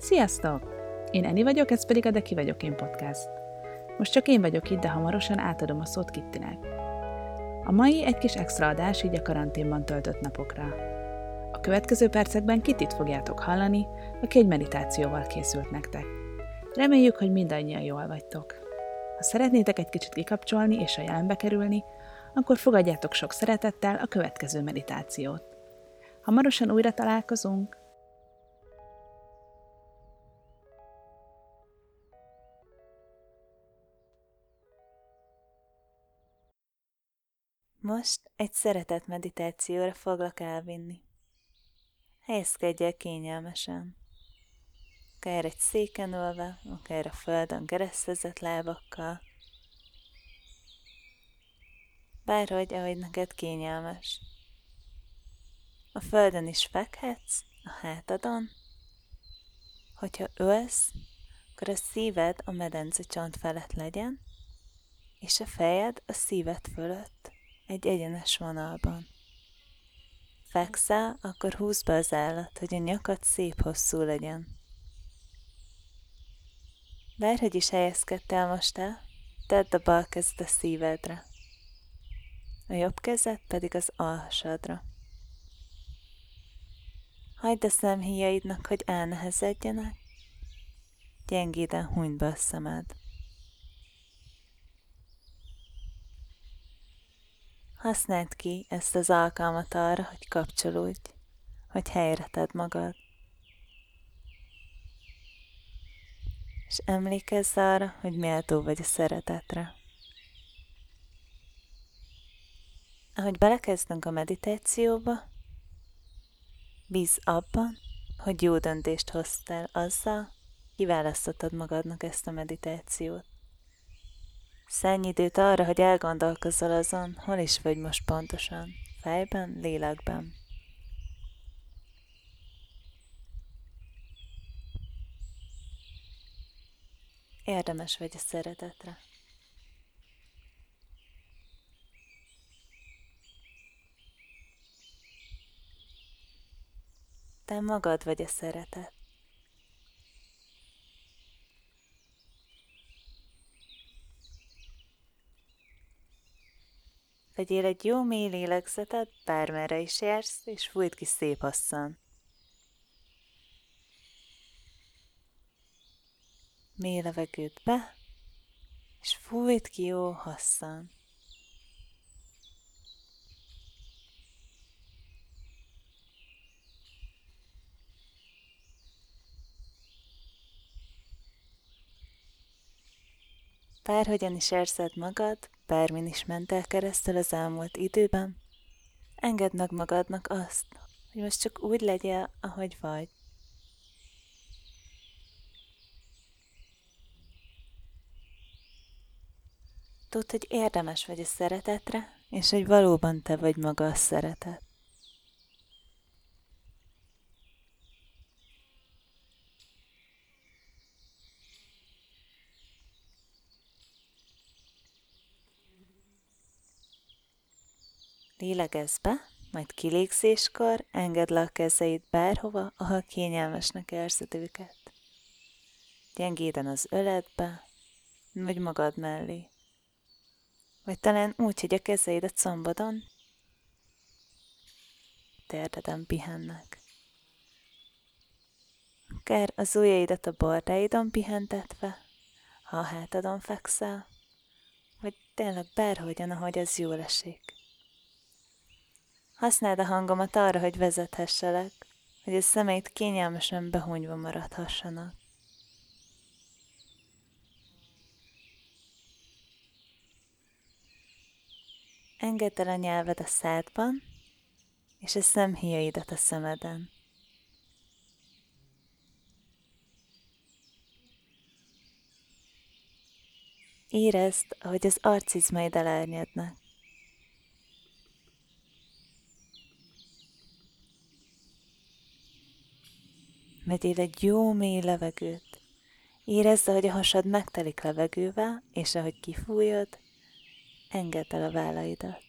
Sziasztok! Én Eni vagyok, ez pedig a De Ki vagyok én podcast. Most csak én vagyok itt, de hamarosan átadom a szót Kittinek. A mai egy kis extra adás így a karanténban töltött napokra. A következő percekben Kittit fogjátok hallani, aki egy meditációval készült nektek. Reméljük, hogy mindannyian jól vagytok. Ha szeretnétek egy kicsit kikapcsolni és a jelenbe kerülni, akkor fogadjátok sok szeretettel a következő meditációt. Hamarosan újra találkozunk! Most egy szeretet meditációra foglak elvinni. Helyezkedj el kényelmesen. Akár egy széken ülve, akár a földön keresztezett lábakkal. Bárhogy, ahogy neked kényelmes. A földön is fekhetsz, a hátadon. Hogyha ölsz, akkor a szíved a medence csont felett legyen, és a fejed a szíved fölött egy egyenes vonalban. Fekszel, akkor húzd be az állat, hogy a nyakad szép hosszú legyen. Bárhogy is helyezkedtél most el, tedd a bal kezed a szívedre, a jobb kezed pedig az alhasadra. Hagyd a szemhíjaidnak, hogy elnehezedjenek, gyengéden hunyd be a szemed. Használd ki ezt az alkalmat arra, hogy kapcsolódj, hogy helyre tedd magad. És emlékezz arra, hogy méltó vagy a szeretetre. Ahogy belekezdünk a meditációba, bíz abban, hogy jó döntést hoztál azzal, kiválasztottad magadnak ezt a meditációt. Szenny időt arra, hogy elgondolkozzal azon, hol is vagy most pontosan, fejben, lélekben. Érdemes vagy a szeretetre. Te magad vagy a szeretet. Vegyél egy jó mély lélegzetet, bármerre is jársz, és fújt ki szép hosszan. Mély levegőt be, és fújt ki jó hosszan. Bárhogyan is érzed magad, bármin is mentél keresztül az elmúlt időben, engedd meg magadnak azt, hogy most csak úgy legyél, ahogy vagy. Tudd, hogy érdemes vagy a szeretetre, és hogy valóban te vagy maga a szeretet. Lélegezz be, majd kilégzéskor engedd le a kezeid bárhova, ahol kényelmesnek érzed őket. Gyengéden az öletbe, vagy magad mellé. Vagy talán úgy, hogy a kezeid a combodon, térdeden pihennek. Akár az ujjaidat a bordáidon pihentetve, ha a hátadon fekszel, vagy tényleg bárhogyan, ahogy az jól esik. Használd a hangomat arra, hogy vezethesselek, hogy a szemeit kényelmesen behunyva maradhassanak. Engedd el a nyelved a szádban, és a szemhíjaidat a szemeden. Érezd, ahogy az arcizmaid elárnyadnak. Vegyél egy jó mély levegőt. Érezd, hogy a hasad megtelik levegővel, és ahogy kifújod, engedd el a vállaidat.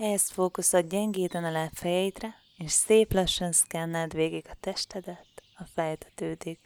Helyezd fókuszod gyengéden a lábfejeidre, és szép lassan szkenneld végig a testedet a fejtetődig.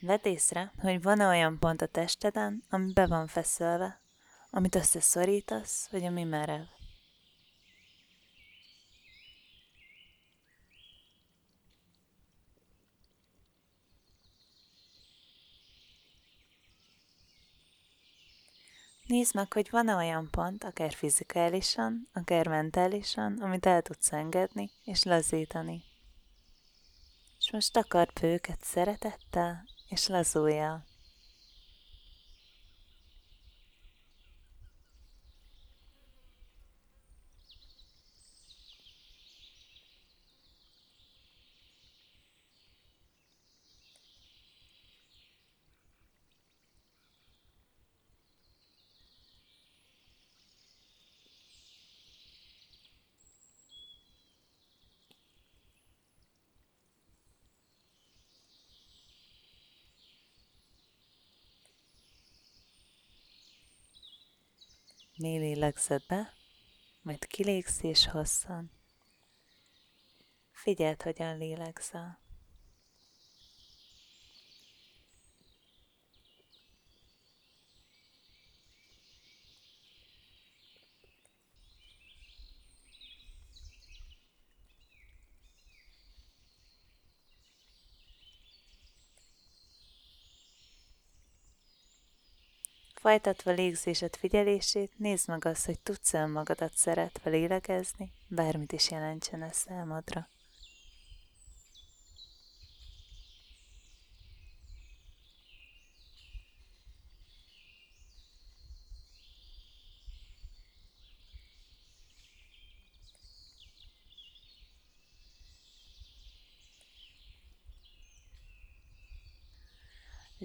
Vedd észre, hogy van-e olyan pont a testeden, ami be van feszülve, amit összeszorítasz, vagy ami merev. Nézd meg, hogy van-e olyan pont, akár fizikálisan, akár mentálisan, amit el tudsz engedni és lazítani. És most akart őket szeretettel és lazulja. Mély lélegzed be, majd kilégsz és hosszan. Figyeld, hogyan lélegzel. Folytatva légzésed figyelését, nézd meg azt, hogy tudsz -e magadat szeretve lélegezni, bármit is jelentsen ez számodra.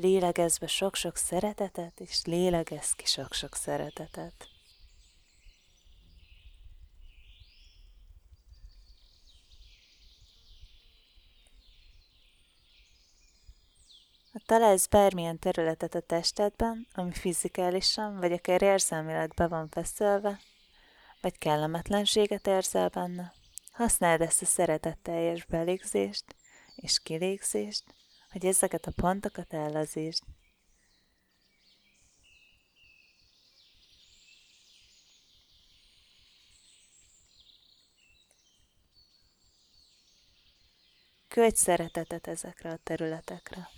Lélegezz be sok-sok szeretetet, és lélegezz ki sok-sok szeretetet. Találsz bármilyen területet a testedben, ami fizikálisan vagy akár érzelmileg be van feszülve, vagy kellemetlenséget érzel benne, használd ezt a szeretetteljes belégzést és kilégzést, hogy ezeket a pontokat ellazítsd. Küldj szeretetet ezekre a területekre.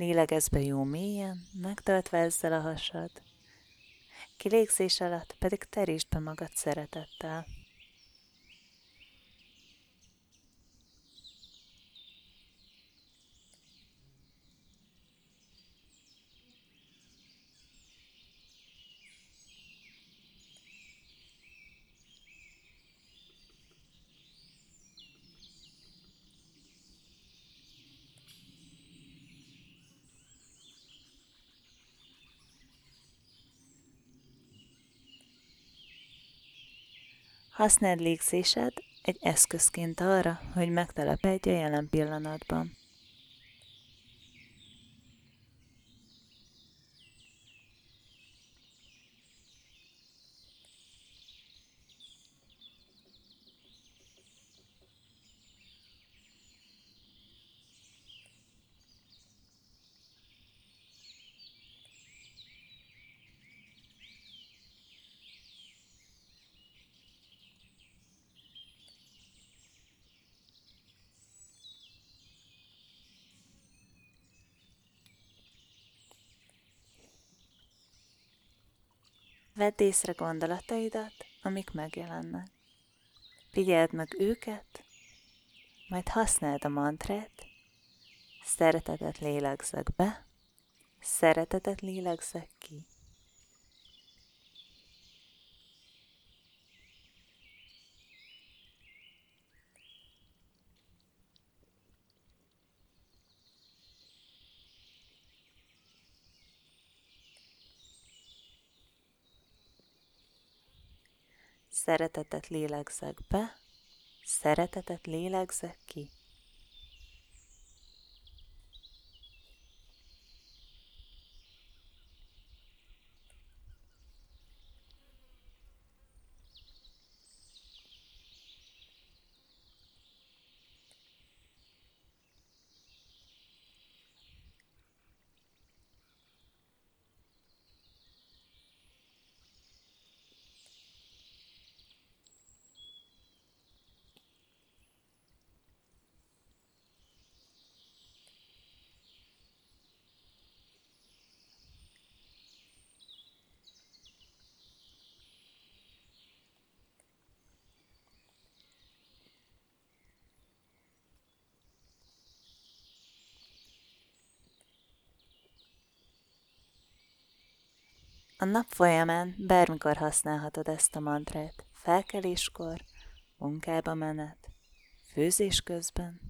Lélegezz be jó mélyen, megtöltve ezzel a hasad. Kilégzés alatt pedig terítsd be magad szeretettel. Használd légzésed egy eszközként arra, hogy megtelepedj a jelen pillanatban. Vedd észre gondolataidat, amik megjelennek. Figyeld meg őket, majd használd a mantrát, szeretetet lélegzek be, szeretetet lélegzek ki. Szeretetet lélegzek be, szeretetet lélegzek ki. A nap folyamán bármikor használhatod ezt a mantrát. Felkeléskor, munkába menet, főzés közben,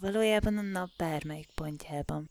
valójában a nap bármelyik pontjában.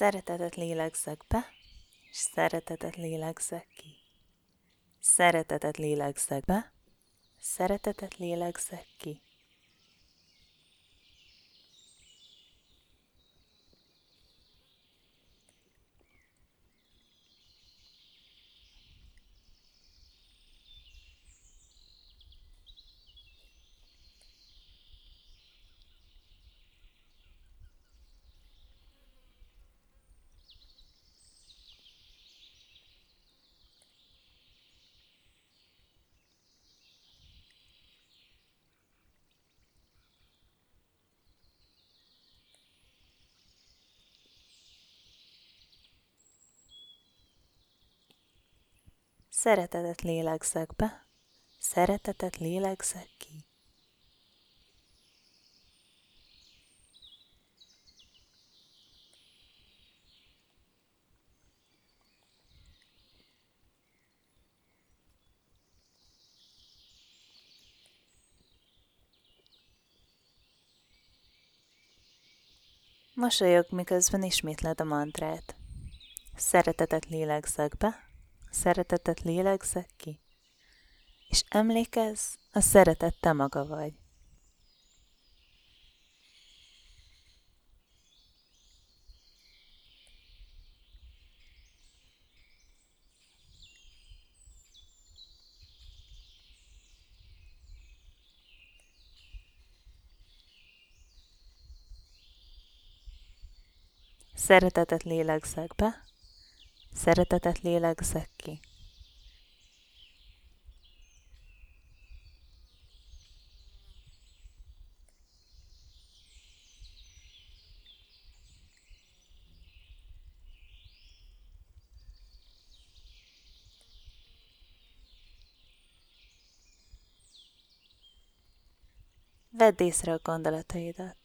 Szeretetet lélegzek be, és szeretetet lélegzek ki. Szeretetet lélegzek be, szeretetet lélegzek ki. Szeretetet lélegzek be, szeretetet lélegzek ki. Mosolyog, miközben ismétled a mantrát. Szeretetet lélegzek be, szeretetet lélegzek ki. És emlékezz, a szeretet te maga vagy. Szeretetet lélegzek be, szeretetet lélegzek ki. Vedd észre a gondolataidat.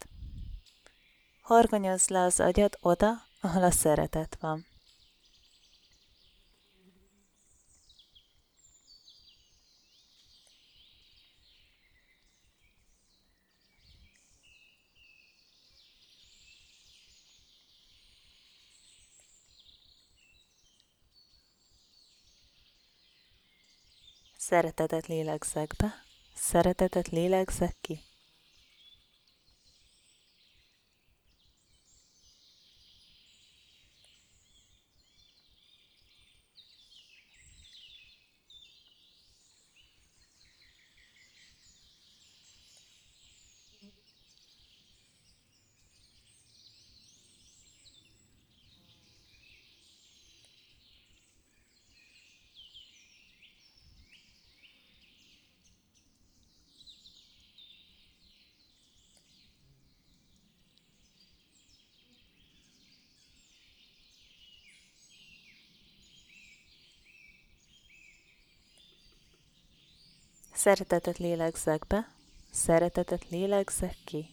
Horgonyozz le az agyad oda, ahol a szeretet van. Szeretetet lélegzek be, szeretetet lélegzek ki. Szeretetet lélegzek be, szeretetet lélegzek ki.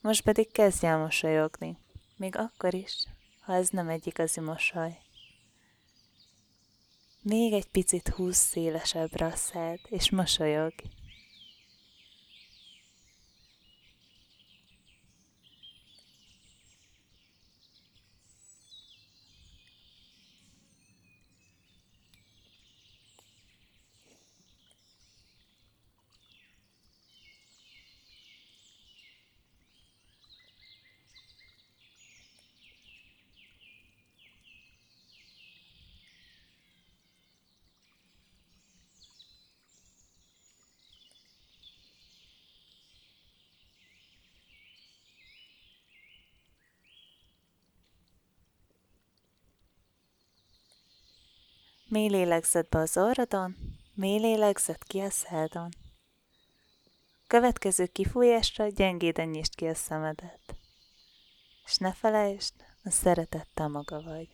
Most pedig kezdj el mosolyogni még akkor is, ha ez nem egy igazi mosoly. Még egy picit húz szélesebbre a szád, és mosolyog. Mély lélegzet be az orrodon, mély lélegzet ki a szádon. Következő kifújásra gyengéden nyisd ki a szemedet. És ne felejtsd, a szeretettel maga vagy.